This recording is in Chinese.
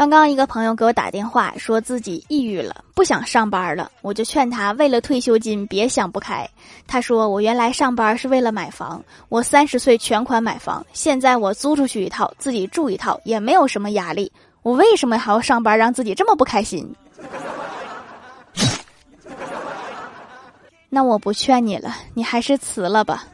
刚刚一个朋友给我打电话说自己抑郁了不想上班了我就劝他为了退休金别想不开。他说我原来上班是为了买房我三十岁全款买房现在我租出去一套自己住一套也没有什么压力我为什么还要上班让自己这么不开心？那我不劝你了你还是辞了吧。